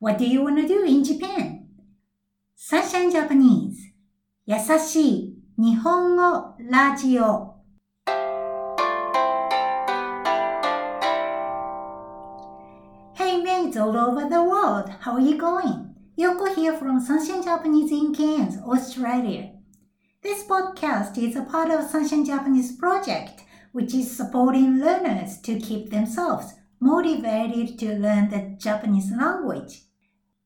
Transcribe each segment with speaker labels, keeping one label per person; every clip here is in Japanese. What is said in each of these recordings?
Speaker 1: What do you want to do in Japan? Sunshine Japanese 優しい日本語ラジオ Hey mates all over the world, how are you going? Yoko here from Sunshine Japanese in Cairns, Australia. This podcast is a part of Sunshine Japanese project, which is supporting learners to keep themselves motivated to learn the Japanese language.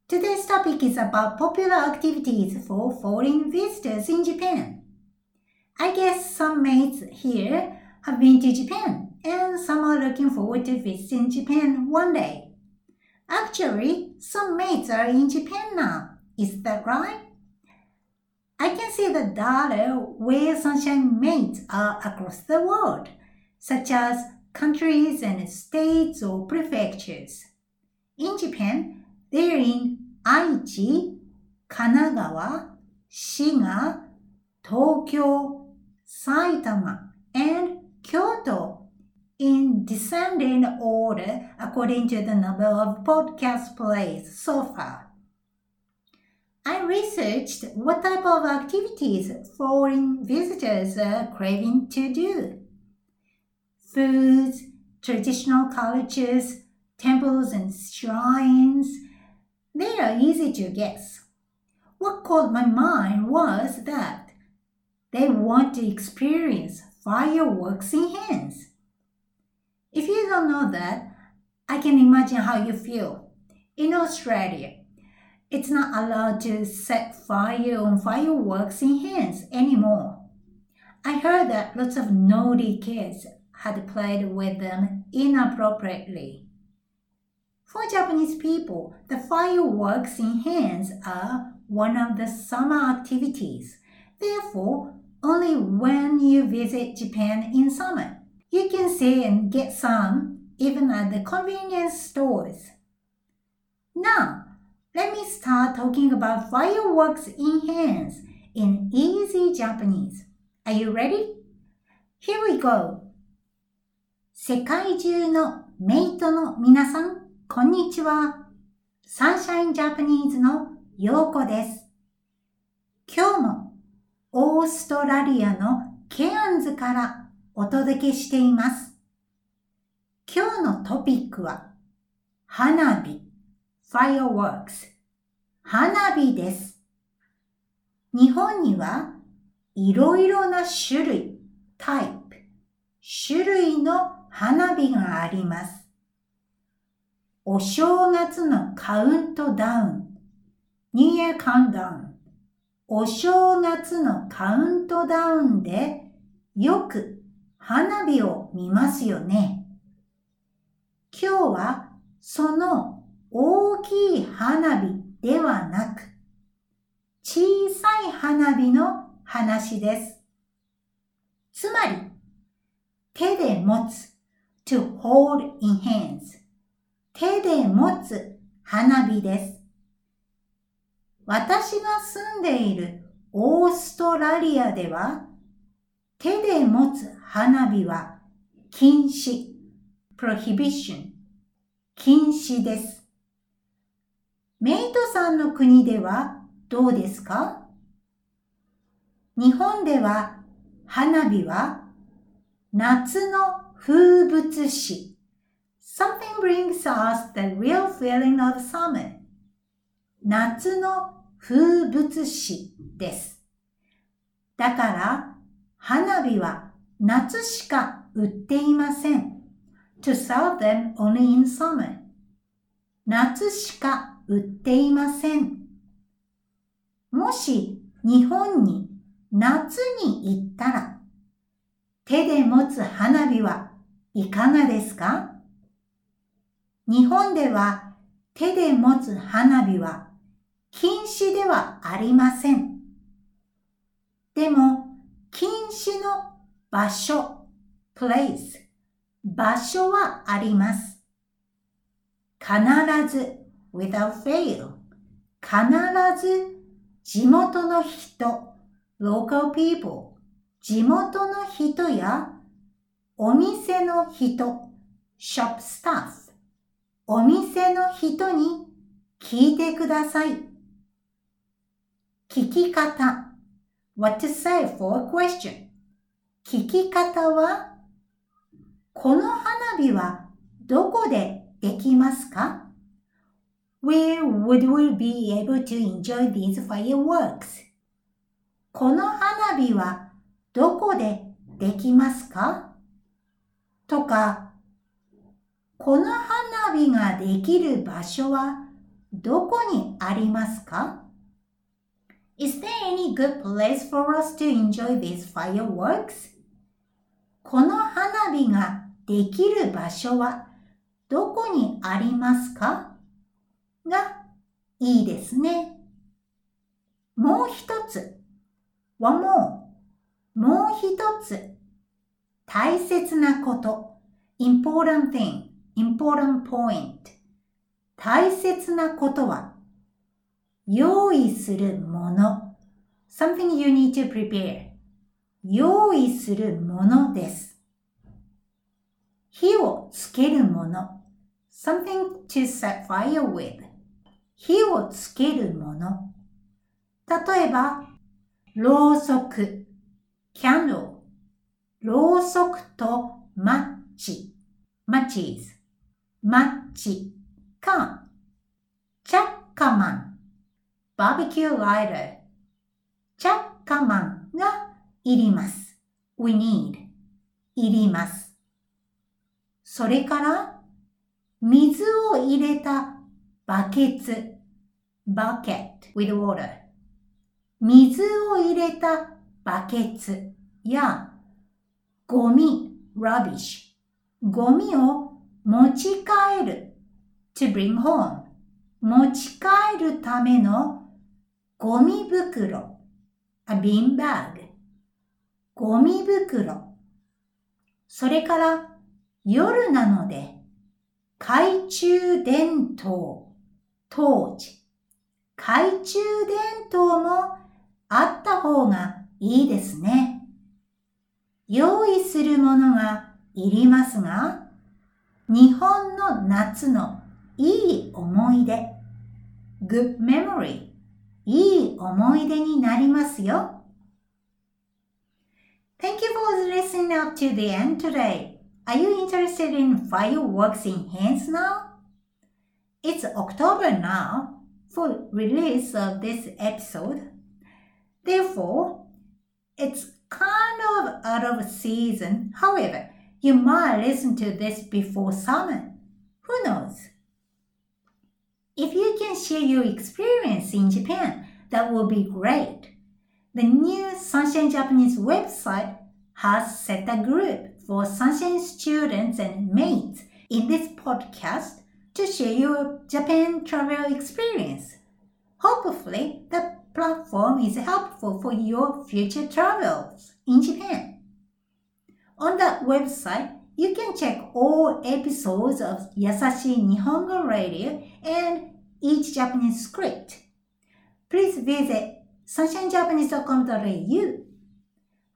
Speaker 1: Today's topic is about popular activities for foreign visitors in Japan. I guess some mates here have been to Japan and some are looking forward to visiting Japan one day. Actually, some mates are in Japan now. Is that right? I can see the data where sunshine mates are across the world, such as countries and states or prefectures. In Japan, they're in Aichi, Kanagawa, Shiga, Tokyo, Saitama, and Kyoto in descending order according to the number of podcast plays so far. I researched what type of activities foreign visitors are craving to do. Foods, traditional cultures, temples and shrines, they are easy to guess. What caught my mind was that they want to experience fireworks in hands. If you don't know that, I can imagine how you feel. In Australia, it's not allowed to set fire on fireworks in hands anymore. I heard that lots of naughty kids had played with them inappropriately. For Japanese people, the fireworks in hands are one of the summer activities. Therefore, only when you visit Japan in summer, you can see and get some even at the convenience stores. Now, let me start talking about fireworks in hands in easy Japanese. Are you ready? Here we go. 世界中のメイトの皆さん、 こんにちは。サンシャインジャパニーズのヨーコです。今日もオーストラリアのケアンズからお届けしています。今日のトピックは花火 fireworks 花火です。日本にはいろいろな種類 type 種類の花火があります。お正月のカウントダウン New Year Countdown お正月のカウントダウンでよく花火を見ますよね。今日はその大きい花火ではなく小さい花火の話です。つまり手で持つ to hold in hands 手で持つ花火です。私が住んでいるオーストラリアでは手で持つ花火は禁止 prohibition 禁止です。メイトさんの国ではどうですか？日本では花火は夏の風物詩 Something brings us the real feeling of summer 夏の風物詩です。だから花火は夏しか売っていません。To sell them only in summer 夏しか売っていません。もし日本に夏に行ったら手で持つ花火はいかがですか日本では手で持つ花火は禁止ではありません。でも禁止の場所 place 場所はあります。必ず without fail 必ず地元の人 local people 地元の人やお店の人 shop staff お店の人に聞いてください。聞き方。What to say for a question. 聞き方は、この花火はどこでできますか ?Where would we be able to enjoy these fireworks? この花火はどこでできますかとか、この花火ができる場所はどこにありますか Is there any good place for us to enjoy these fireworks? この花火ができる場所はどこにありますかがいいですね。もう一つ。one more. もう一つ。大切なこと。important thing, important point. 大切なことは用意するもの。something you need to prepare. 用意するものです。火をつけるもの。something to set fire with. 火をつけるもの。例えば、ろうそく、candle。ろうそくとマッチ、matches。マッチ。か、チャッカマン。barbecue lighter チャッカマンがいります。we need いります。それから水を入れたバケツ。bucket with water 水を入れたバケツ。やゴミ。Rubbish ゴミを持ち帰る to bring home 持ち帰るためのゴミ袋、a bean bag。ゴミ袋。それから夜なので、懐中電灯、当時。懐中電灯もあった方がいいですね。用意するものがいりますが、日本の夏のいい思い出、good memory いい思い出になりますよ。Thank you for listening up to the end today. Are you interested in fireworks in hands now? It's October now for release of this episode. Therefore, it's kind of out of season. However, you might listen to this before summer. Who knows? If you can share your experience in Japan, that would be great. The new Sunshine Japanese website has set a group for Sunshine students and mates in this podcast to share your Japan travel experience. Hopefully, the platform is helpful for your future travels in Japan. On that website, you can check all episodes of Yasashi Nihongo Radio and each Japanese script. Please visit sunshinejapanese.com.au.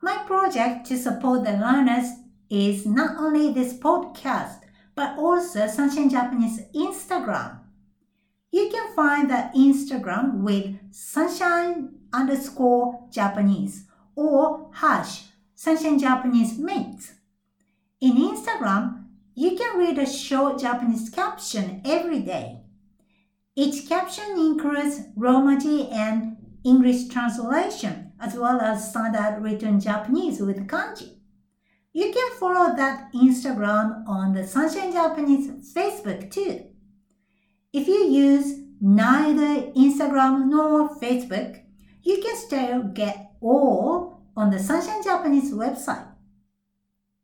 Speaker 1: My project to support the learners is not only this podcast, but also Sunshine Japanese Instagram. You can find the Instagram with sunshine underscore Japanese or hash sunshine Japanese mates. In Instagram, you can read a short Japanese caption every day. Each caption includes Romaji and English translation, as well as standard written Japanese with kanji. You can follow that Instagram on the Sunshine Japanese Facebook too. If you use neither Instagram nor Facebook, you can still get all on the Sunshine Japanese website.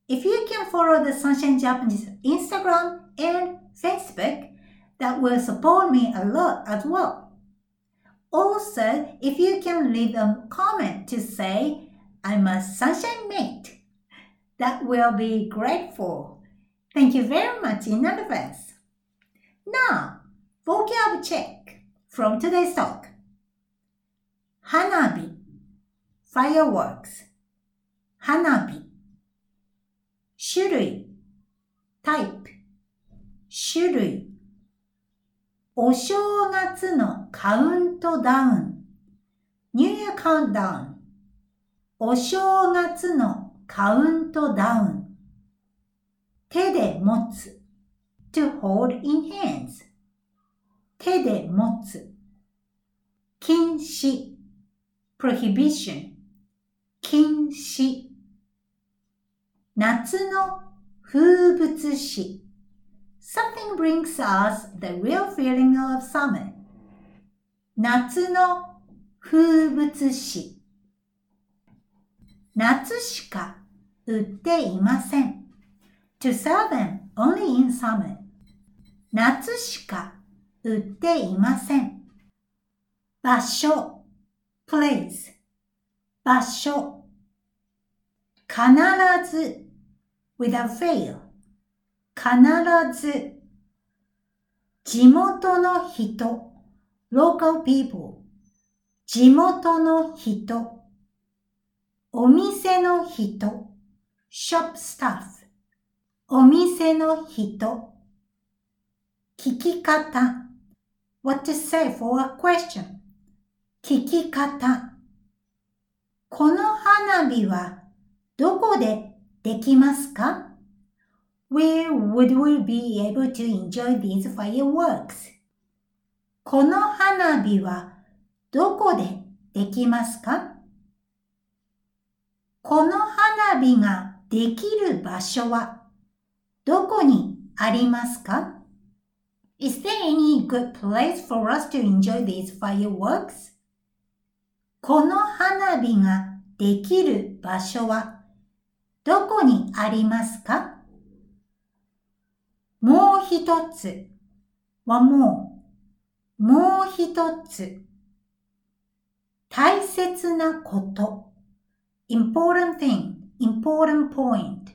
Speaker 1: If you can follow the Sunshine Japanese Instagram and Facebook, that will support me a lot as well. Also, if you can leave a comment to say, I'm a sunshine mate, that will be grateful. Thank you very much in advance. Now, vocab check from today's talk. Hanabi, fireworks. Hanabi 種類 type 種類お正月のカウントダウン。New Year Countdown。お正月のカウントダウン。手で持つ。to hold in hands。手で持つ。禁止。prohibition。禁止。夏の風物詩。Something brings us the real feeling of summer. 夏の風物詩。夏しか売っていません。To sell them only in summer. 夏しか売っていません。場所 place 場所必ず without fail 必ず地元の人 local people 地元の人お店の人 shop staff お店の人聞き方 what to say for a question 聞き方この花火はどこでできますか Where would we be able to enjoy these fireworks? この花火はどこでできますかこの花火ができる場所はどこにありますか Is there any good place for us to enjoy these fireworks? この花火ができる場所はどこにありますかもう一つはもう、もう一つ。大切なこと。important thing, important point.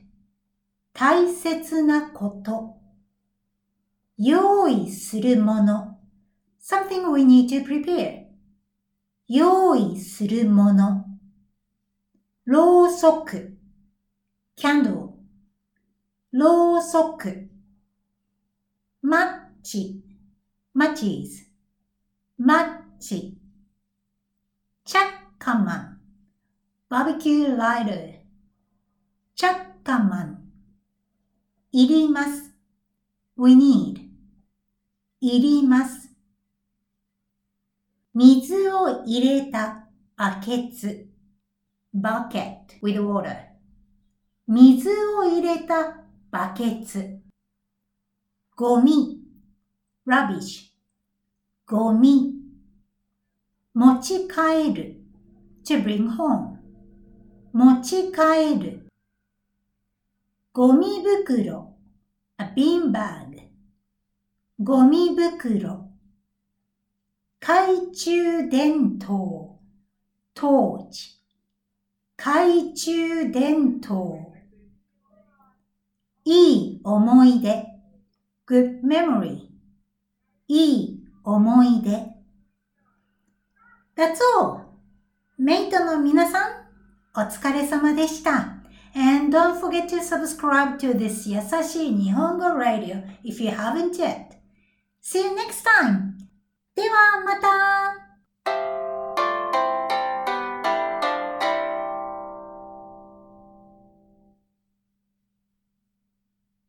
Speaker 1: 大切なこと。用意するもの。something we need to prepare. 用意するもの。ろうそく。candle。ろうそく。マッチ。matches。マッチ。チャッカマン。バーベキューライダー。チャッカマン。いります。we need。いります。水を入れたバケツ。bucket with water。水を入れたバケツ。ゴミ。rubbish。ゴミ。持ち帰る。to bring home。持ち帰る。ゴミ袋。a bean bag。ゴミ袋。懐中電灯。トーチ。懐中電灯。いい思い出。good memory。いい思い出。That's all. メイトの皆さん、お疲れ様でした。And don't forget to subscribe to this 優しい日本語 radio if you haven't yet. See you next time. ではまた